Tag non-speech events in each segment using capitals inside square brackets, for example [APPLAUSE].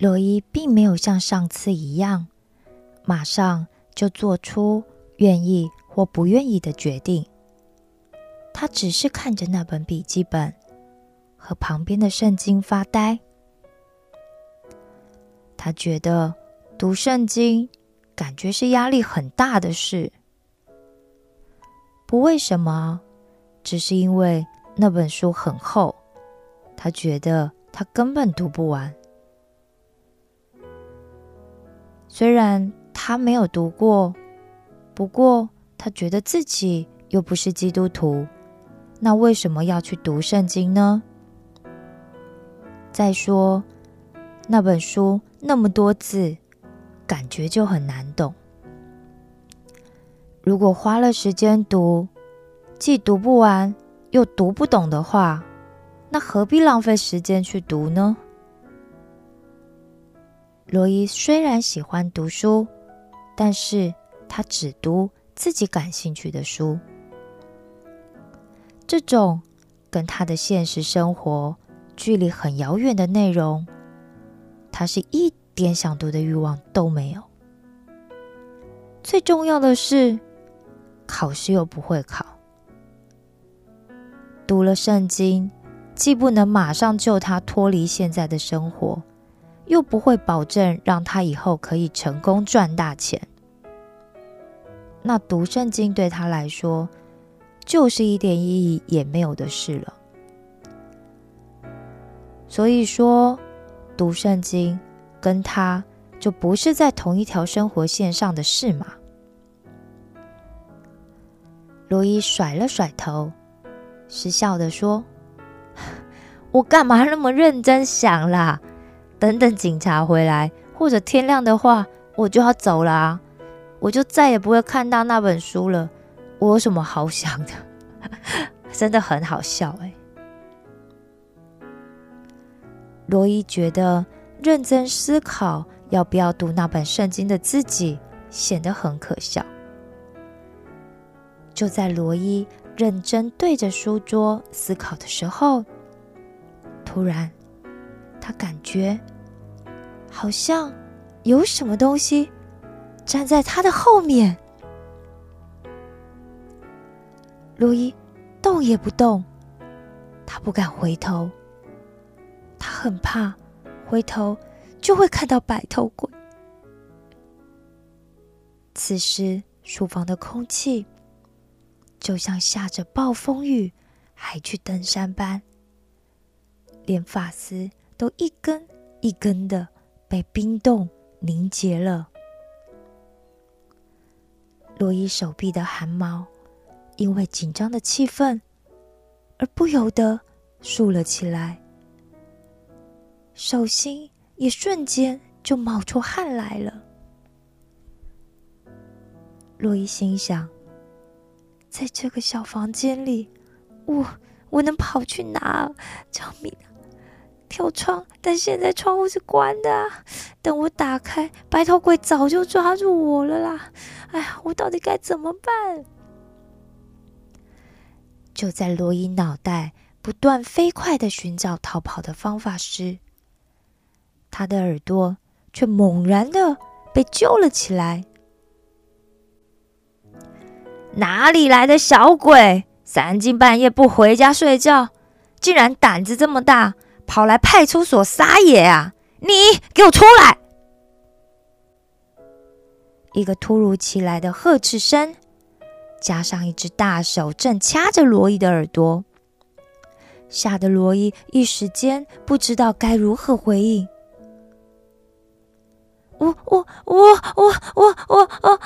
罗伊并没有像上次一样，马上就做出愿意或不愿意的决定。他只是看着那本笔记本和旁边的圣经发呆。他觉得读圣经感觉是压力很大的事。不为什么，只是因为那本书很厚，他觉得他根本读不完。虽然他没有读过，不过他觉得自己又不是基督徒，那为什么要去读圣经呢？再说，那本书那么多字，感觉就很难懂。如果花了时间读，既读不完又读不懂的话，那何必浪费时间去读呢？罗伊虽然喜欢读书，但是他只读自己感兴趣的书。这种跟他的现实生活距离很遥远的内容，他是一点想读的欲望都没有。最重要的是。考试又不会考，读了圣经，既不能马上救他脱离现在的生活，又不会保证让他以后可以成功赚大钱。那读圣经对他来说，就是一点意义也没有的事了。所以说，读圣经跟他就不是在同一条生活线上的事嘛。罗伊甩了甩头，失笑的说：“ [LAUGHS] 我干嘛那么认真想啦？等等警察回来，或者天亮的话，我就要走了啊！我就再也不会看到那本书了。我有什么好想的？真的很好笑哎。”罗伊觉得认真思考要不要读那本圣经的自己，显得很可笑。就在罗伊认真对着书桌思考的时候，突然，他感觉好像有什么东西站在他的后面。路易动也不动，他不敢回头，他很怕回头就会看到白头鬼。此时，书房的空气。就像下着暴风雨还去登山般，连发丝都一根一根的被冰冻凝结了。洛伊手臂的汗毛因为紧张的气氛而不由得竖了起来，手心也瞬间就冒出汗来了。洛伊心想。在这个小房间里，我我能跑去哪？救命跳窗，但现在窗户是关的啊。等我打开，白头鬼早就抓住我了啦！哎呀，我到底该怎么办？就在罗伊脑袋不断飞快的寻找逃跑的方法时，他的耳朵却猛然的被揪了起来。哪里来的小鬼？三更半夜不回家睡觉，竟然胆子这么大，跑来派出所撒野啊！你给我出来！一个突如其来的呵斥声，加上一只大手正掐着罗伊的耳朵，吓得罗伊一时间不知道该如何回应。我我我我我我我。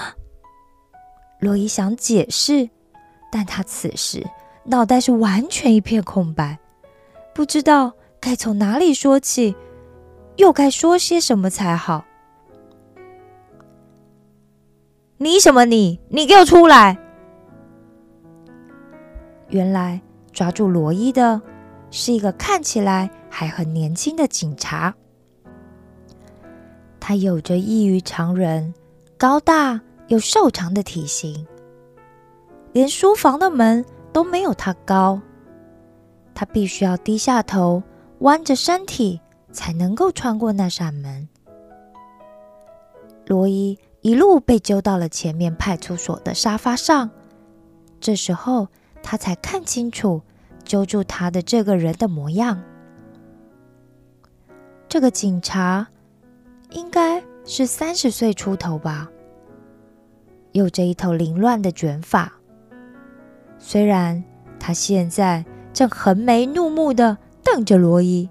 罗伊想解释，但他此时脑袋是完全一片空白，不知道该从哪里说起，又该说些什么才好。你什么？你你给我出来！原来抓住罗伊的是一个看起来还很年轻的警察，他有着异于常人高大。又瘦长的体型，连书房的门都没有他高。他必须要低下头，弯着身体才能够穿过那扇门。罗伊一路被揪到了前面派出所的沙发上，这时候他才看清楚揪住他的这个人的模样。这个警察应该是三十岁出头吧，有着一头凌乱的卷发。虽然他现在正横眉怒目的瞪着罗伊，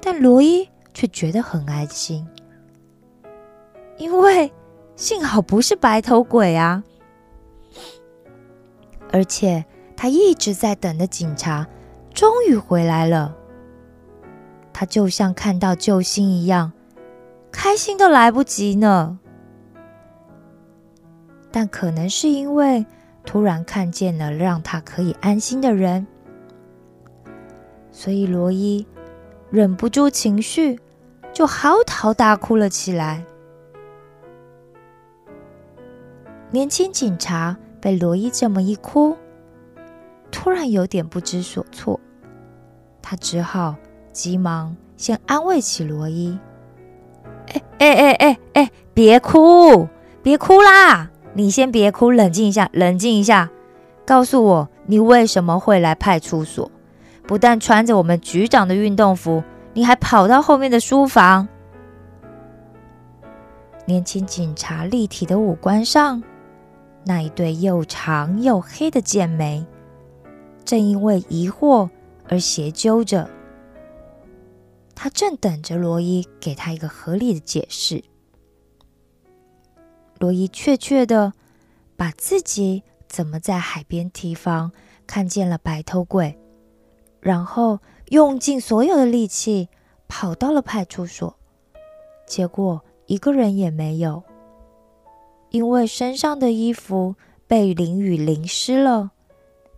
但罗伊却觉得很安心。因为幸好不是白头鬼啊，而且他一直在等的警察终于回来了，他就像看到救星一样，开心都来不及呢。但可能是因为突然看见了让他可以安心的人，所以罗伊忍不住情绪，就嚎啕大哭了起来。年轻警察被罗伊这么一哭，突然有点不知所措。他只好急忙先安慰起罗伊：“哎哎哎哎哎，别哭，别哭啦！你先别哭，冷静一下，冷静一下。告诉我，你为什么会来派出所？不但穿着我们局长的运动服，你还跑到后面的书房。”年轻警察立体的五官上。那一对又长又黑的剑眉，正因为疑惑而斜揪着。他正等着罗伊给他一个合理的解释。罗伊确切的把自己怎么在海边堤防看见了白头鬼，然后用尽所有的力气跑到了派出所，结果一个人也没有。因为身上的衣服被淋雨淋湿了，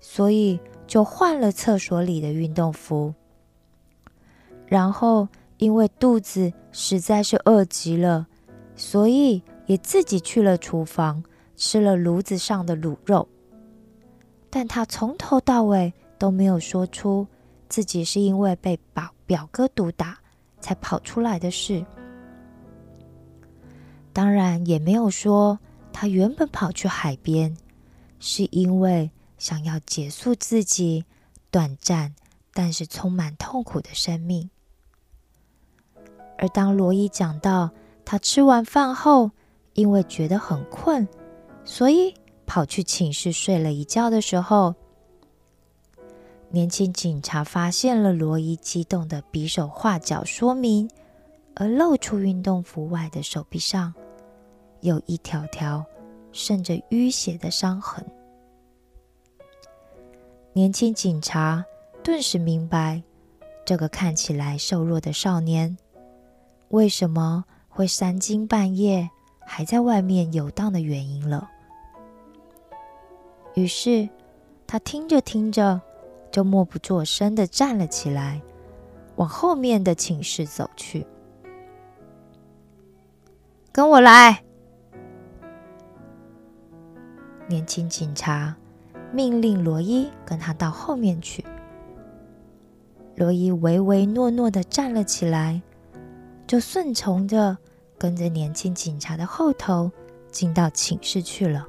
所以就换了厕所里的运动服。然后因为肚子实在是饿极了，所以也自己去了厨房吃了炉子上的卤肉。但他从头到尾都没有说出自己是因为被表表哥毒打才跑出来的事。当然也没有说，他原本跑去海边，是因为想要结束自己短暂但是充满痛苦的生命。而当罗伊讲到他吃完饭后，因为觉得很困，所以跑去寝室睡了一觉的时候，年轻警察发现了罗伊激动的比手画脚说明，而露出运动服外的手臂上。有一条条渗着淤血的伤痕。年轻警察顿时明白，这个看起来瘦弱的少年为什么会三更半夜还在外面游荡的原因了。于是，他听着听着，就默不作声的站了起来，往后面的寝室走去。跟我来。年轻警察命令罗伊跟他到后面去。罗伊唯唯诺诺的站了起来，就顺从着跟着年轻警察的后头进到寝室去了。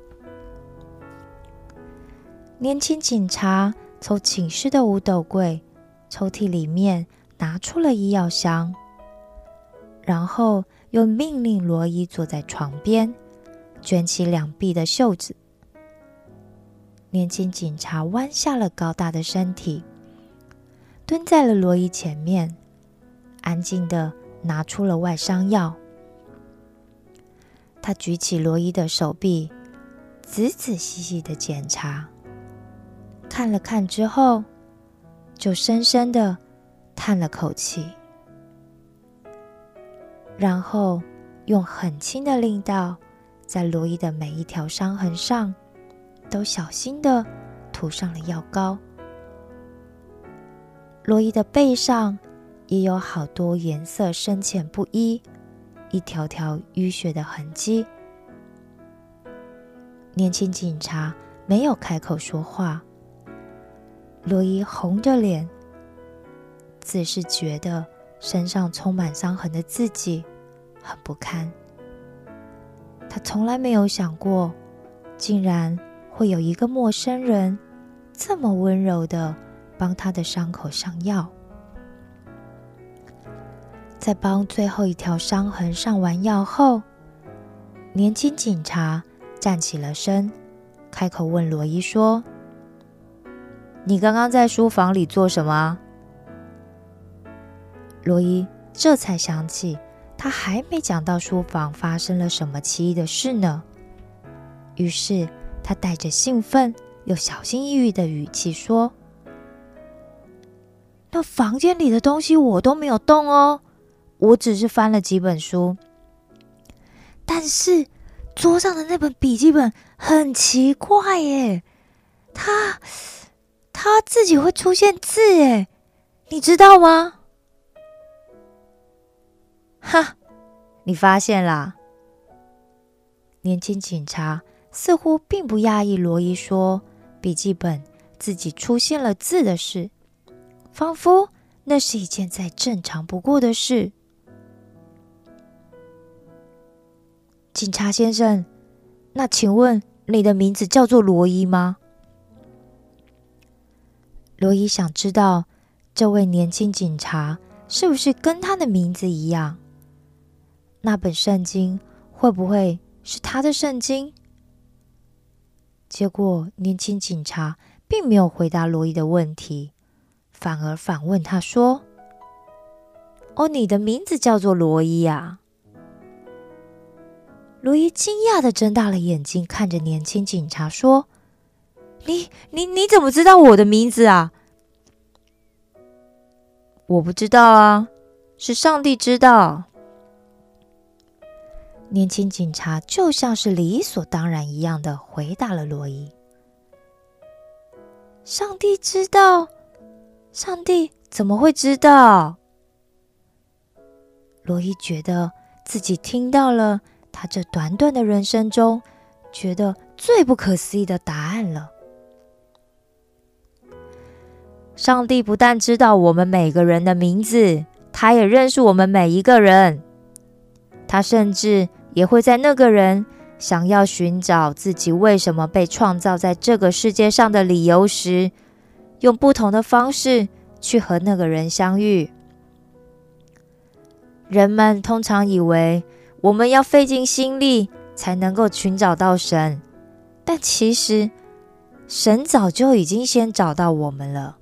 年轻警察从寝室的五斗柜抽屉里面拿出了医药箱，然后又命令罗伊坐在床边，卷起两臂的袖子。年轻警察弯下了高大的身体，蹲在了罗伊前面，安静的拿出了外伤药。他举起罗伊的手臂，仔仔细细的检查，看了看之后，就深深的叹了口气，然后用很轻的力道，在罗伊的每一条伤痕上。都小心的涂上了药膏。罗伊的背上也有好多颜色深浅不一、一条条淤血的痕迹。年轻警察没有开口说话。罗伊红着脸，只是觉得身上充满伤痕的自己很不堪。他从来没有想过，竟然会有一个陌生人这么温柔的帮他的伤口上药。在帮最后一条伤痕上完药后，年轻警察站起了身，开口问罗伊说：“你刚刚在书房里做什么？”罗伊这才想起，他还没讲到书房发生了什么奇异的事呢。于是他带着兴奋又小心翼翼的语气说：“那房间里的东西我都没有动哦，我只是翻了几本书。但是桌上的那本笔记本很奇怪耶，它它自己会出现字耶，你知道吗？”哈，你发现啦？年轻警察似乎并不讶异罗伊说笔记本自己出现了字的事，仿佛那是一件再正常不过的事。警察先生，那请问你的名字叫做罗伊吗？罗伊想知道这位年轻警察是不是跟他的名字一样。那本圣经会不会是他的圣经？结果，年轻警察并没有回答罗伊的问题，反而反问他说：“哦，你的名字叫做罗伊呀？”罗伊惊讶的睁大了眼睛，看着年轻警察说：“你、你、你怎么知道我的名字啊？”“我不知道啊，是上帝知道。”年轻警察就像是理所当然一样的回答了罗伊：“上帝知道，上帝怎么会知道？”罗伊觉得自己听到了他这短短的人生中觉得最不可思议的答案了。上帝不但知道我们每个人的名字，他也认识我们每一个人，他甚至。也会在那个人想要寻找自己为什么被创造在这个世界上的理由时，用不同的方式去和那个人相遇。人们通常以为我们要费尽心力才能够寻找到神，但其实神早就已经先找到我们了，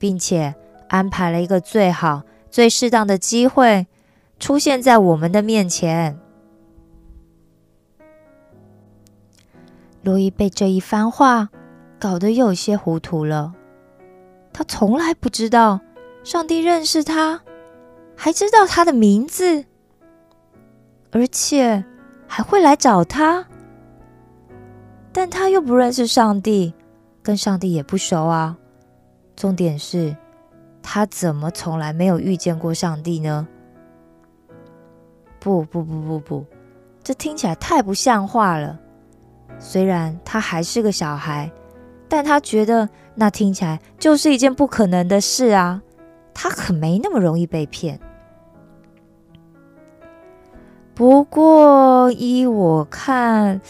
并且安排了一个最好、最适当的机会出现在我们的面前。罗伊被这一番话搞得有些糊涂了。他从来不知道上帝认识他，还知道他的名字，而且还会来找他。但他又不认识上帝，跟上帝也不熟啊。重点是，他怎么从来没有遇见过上帝呢？不不不不不，这听起来太不像话了。虽然他还是个小孩，但他觉得那听起来就是一件不可能的事啊！他可没那么容易被骗。不过依我看，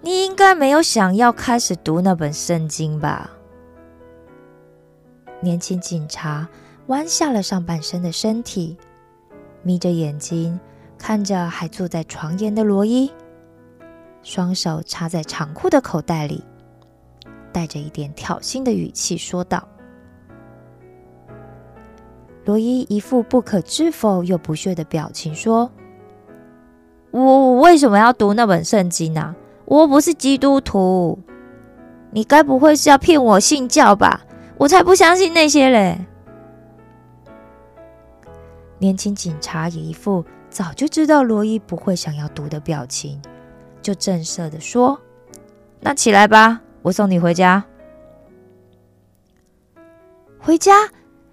你应该没有想要开始读那本圣经吧？年轻警察弯下了上半身的身体，眯着眼睛看着还坐在床沿的罗伊。双手插在长裤的口袋里，带着一点挑衅的语气说道：“罗伊一副不可置否又不屑的表情说：‘我为什么要读那本圣经呢？我不是基督徒，你该不会是要骗我信教吧？我才不相信那些嘞！’年轻警察也一副早就知道罗伊不会想要读的表情。”就正色的说：“那起来吧，我送你回家。回家？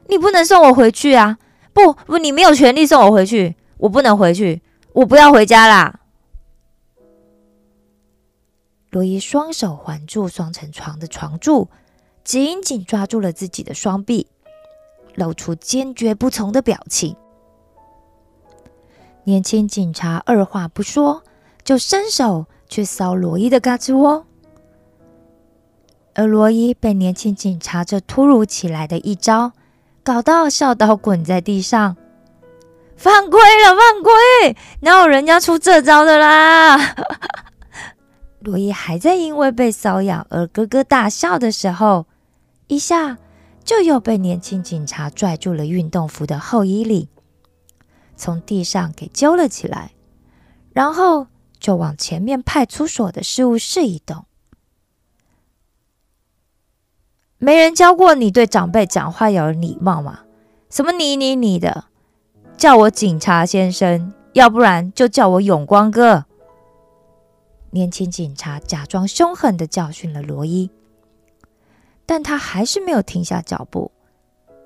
你不能送我回去啊！不不，你没有权利送我回去，我不能回去，我不要回家啦！”罗伊双手环住双层床的床柱，紧紧抓住了自己的双臂，露出坚决不从的表情。年轻警察二话不说，就伸手去搔罗伊的胳肢窝，而罗伊被年轻警察这突如其来的一招搞到笑到滚在地上。犯规了，犯规！哪有人家出这招的啦？[LAUGHS] 罗伊还在因为被搔痒而咯咯大笑的时候，一下就又被年轻警察拽住了运动服的后衣领。从地上给揪了起来，然后就往前面派出所的事务室移动。没人教过你对长辈讲话要有礼貌吗？什么你你你的，叫我警察先生，要不然就叫我永光哥。年轻警察假装凶狠的教训了罗伊，但他还是没有停下脚步，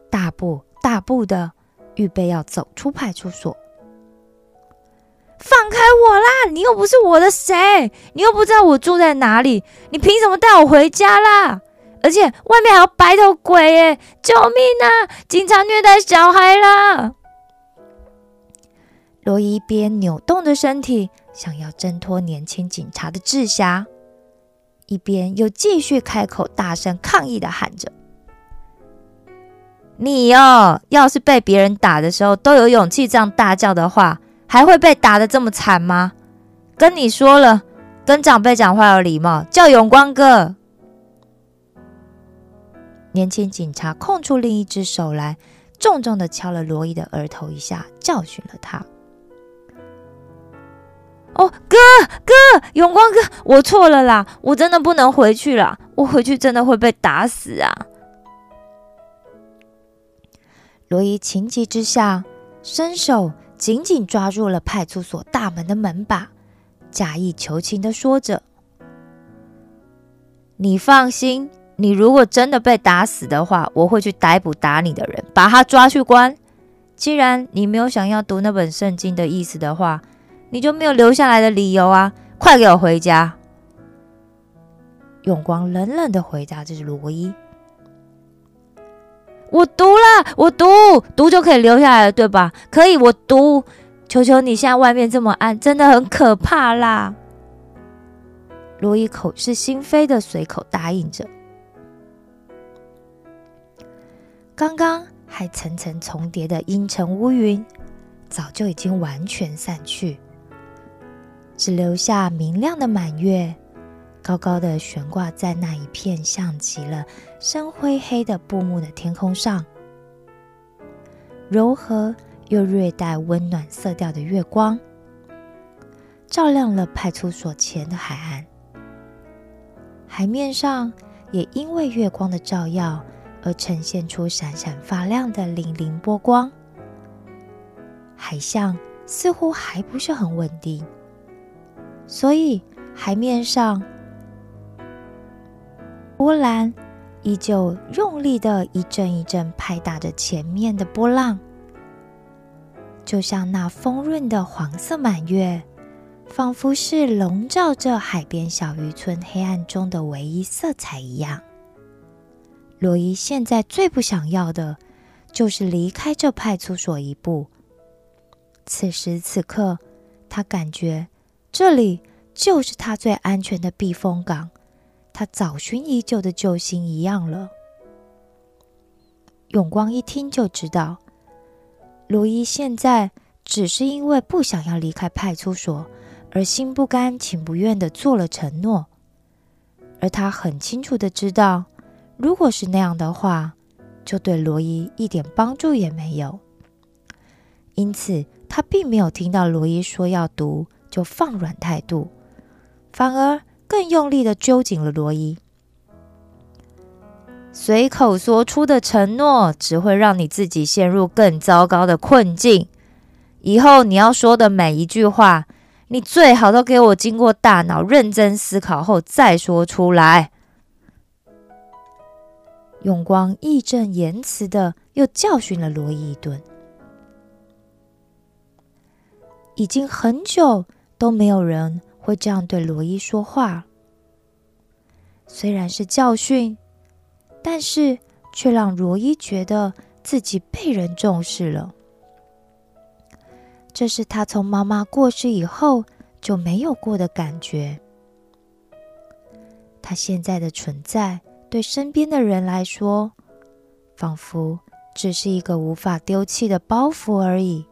大步大步的。预备要走出派出所，放开我啦！你又不是我的谁，你又不知道我住在哪里，你凭什么带我回家啦？而且外面还有白头鬼耶！救命啊！警察虐待小孩啦！罗伊边扭动着身体，想要挣脱年轻警察的智侠，一边又继续开口大声抗议的喊着。你哦，要是被别人打的时候都有勇气这样大叫的话，还会被打的这么惨吗？跟你说了，跟长辈讲话有礼貌，叫永光哥。年轻警察空出另一只手来，重重的敲了罗伊的额头一下，教训了他。哦，哥哥，永光哥，我错了啦，我真的不能回去了，我回去真的会被打死啊！罗伊情急之下，伸手紧紧抓住了派出所大门的门把，假意求情的说着：“你放心，你如果真的被打死的话，我会去逮捕打你的人，把他抓去关。既然你没有想要读那本圣经的意思的话，你就没有留下来的理由啊！快给我回家！”永光冷冷的回答：“这是罗伊。”我读了，我读读就可以留下来了，对吧？可以，我读。求求你，现在外面这么暗，真的很可怕啦。罗伊口是心非的随口答应着。刚刚还层层重叠的阴沉乌云，早就已经完全散去，只留下明亮的满月。高高的悬挂在那一片像极了深灰黑的布幕的天空上，柔和又略带温暖色调的月光，照亮了派出所前的海岸。海面上也因为月光的照耀而呈现出闪闪发亮的粼粼波光。海象似乎还不是很稳定，所以海面上。波澜依旧用力的一阵一阵拍打着前面的波浪，就像那丰润的黄色满月，仿佛是笼罩着海边小渔村黑暗中的唯一色彩一样。罗伊现在最不想要的，就是离开这派出所一步。此时此刻，他感觉这里就是他最安全的避风港。他找寻已久的救星一样了。永光一听就知道，罗伊现在只是因为不想要离开派出所，而心不甘情不愿的做了承诺。而他很清楚的知道，如果是那样的话，就对罗伊一点帮助也没有。因此，他并没有听到罗伊说要读就放软态度，反而。更用力的揪紧了罗伊。随口说出的承诺，只会让你自己陷入更糟糕的困境。以后你要说的每一句话，你最好都给我经过大脑认真思考后再说出来。永光义正言辞的又教训了罗伊一顿。已经很久都没有人。会这样对罗伊说话，虽然是教训，但是却让罗伊觉得自己被人重视了。这是他从妈妈过世以后就没有过的感觉。他现在的存在，对身边的人来说，仿佛只是一个无法丢弃的包袱而已，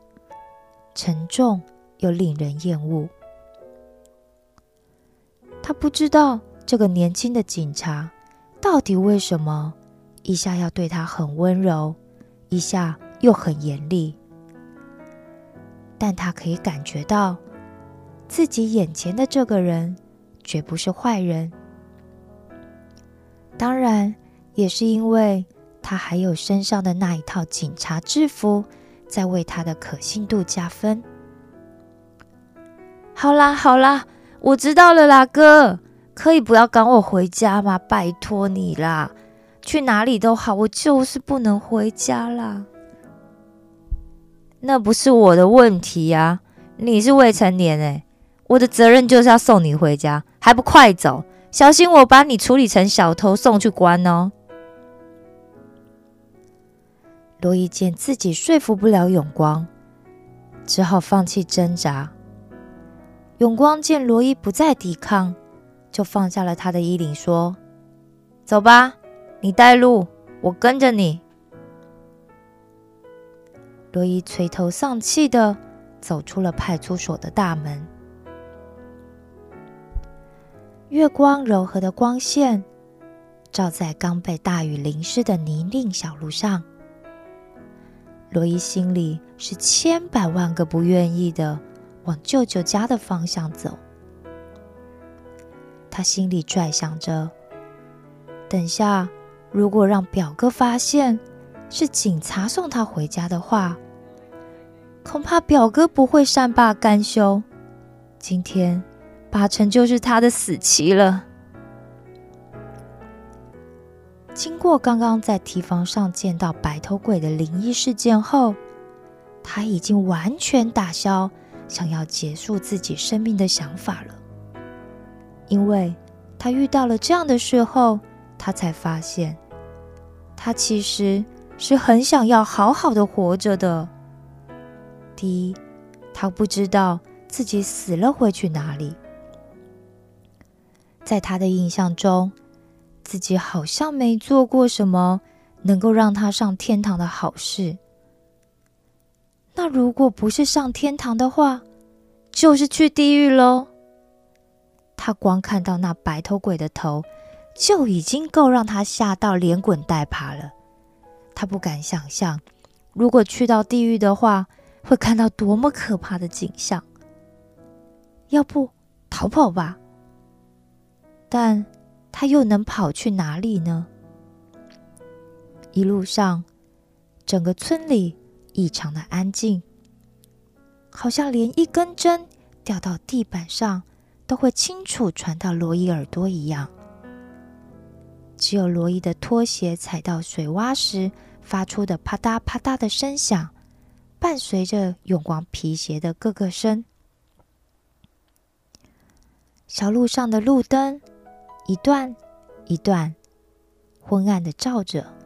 沉重又令人厌恶。他不知道这个年轻的警察到底为什么一下要对他很温柔，一下又很严厉。但他可以感觉到，自己眼前的这个人绝不是坏人。当然，也是因为他还有身上的那一套警察制服，在为他的可信度加分。好啦，好啦。我知道了啦，哥，可以不要赶我回家吗？拜托你啦，去哪里都好，我就是不能回家啦。那不是我的问题呀，你是未成年诶，我的责任就是要送你回家，还不快走？小心我把你处理成小偷送去关哦。罗伊见自己说服不了永光，只好放弃挣扎。永光见罗伊不再抵抗，就放下了他的衣领，说：“走吧，你带路，我跟着你。”罗伊垂头丧气的走出了派出所的大门。月光柔和的光线照在刚被大雨淋湿的泥泞小路上，罗伊心里是千百万个不愿意的。往舅舅家的方向走，他心里拽想着：等下如果让表哥发现是警察送他回家的话，恐怕表哥不会善罢甘休，今天八成就是他的死期了。经过刚刚在提防上见到白头鬼的灵异事件后，他已经完全打消。想要结束自己生命的想法了，因为他遇到了这样的事后，他才发现，他其实是很想要好好的活着的。第一，他不知道自己死了会去哪里，在他的印象中，自己好像没做过什么能够让他上天堂的好事。那如果不是上天堂的话，就是去地狱喽。他光看到那白头鬼的头，就已经够让他吓到连滚带爬了。他不敢想象，如果去到地狱的话，会看到多么可怕的景象。要不逃跑吧？但他又能跑去哪里呢？一路上，整个村里。异常的安静，好像连一根针掉到地板上都会清楚传到罗伊耳朵一样。只有罗伊的拖鞋踩到水洼时发出的啪嗒啪嗒的声响，伴随着永光皮鞋的咯咯声。小路上的路灯一段一段昏暗的照着。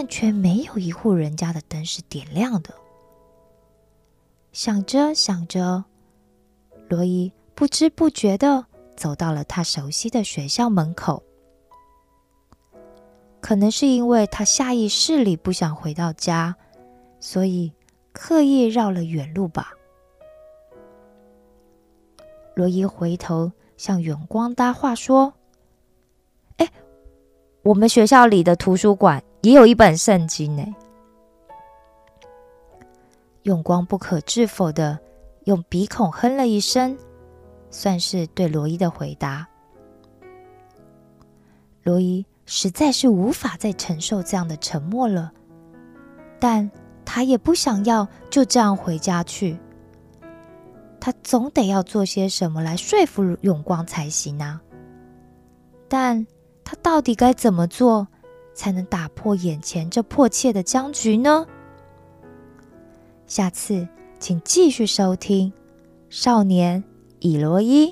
但却没有一户人家的灯是点亮的。想着想着，罗伊不知不觉的走到了他熟悉的学校门口。可能是因为他下意识里不想回到家，所以刻意绕了远路吧。罗伊回头向远光搭话说：“哎，我们学校里的图书馆。”也有一本圣经呢。永光不可置否的用鼻孔哼了一声，算是对罗伊的回答。罗伊实在是无法再承受这样的沉默了，但他也不想要就这样回家去。他总得要做些什么来说服永光才行啊！但他到底该怎么做？才能打破眼前这迫切的僵局呢？下次请继续收听《少年以罗伊》。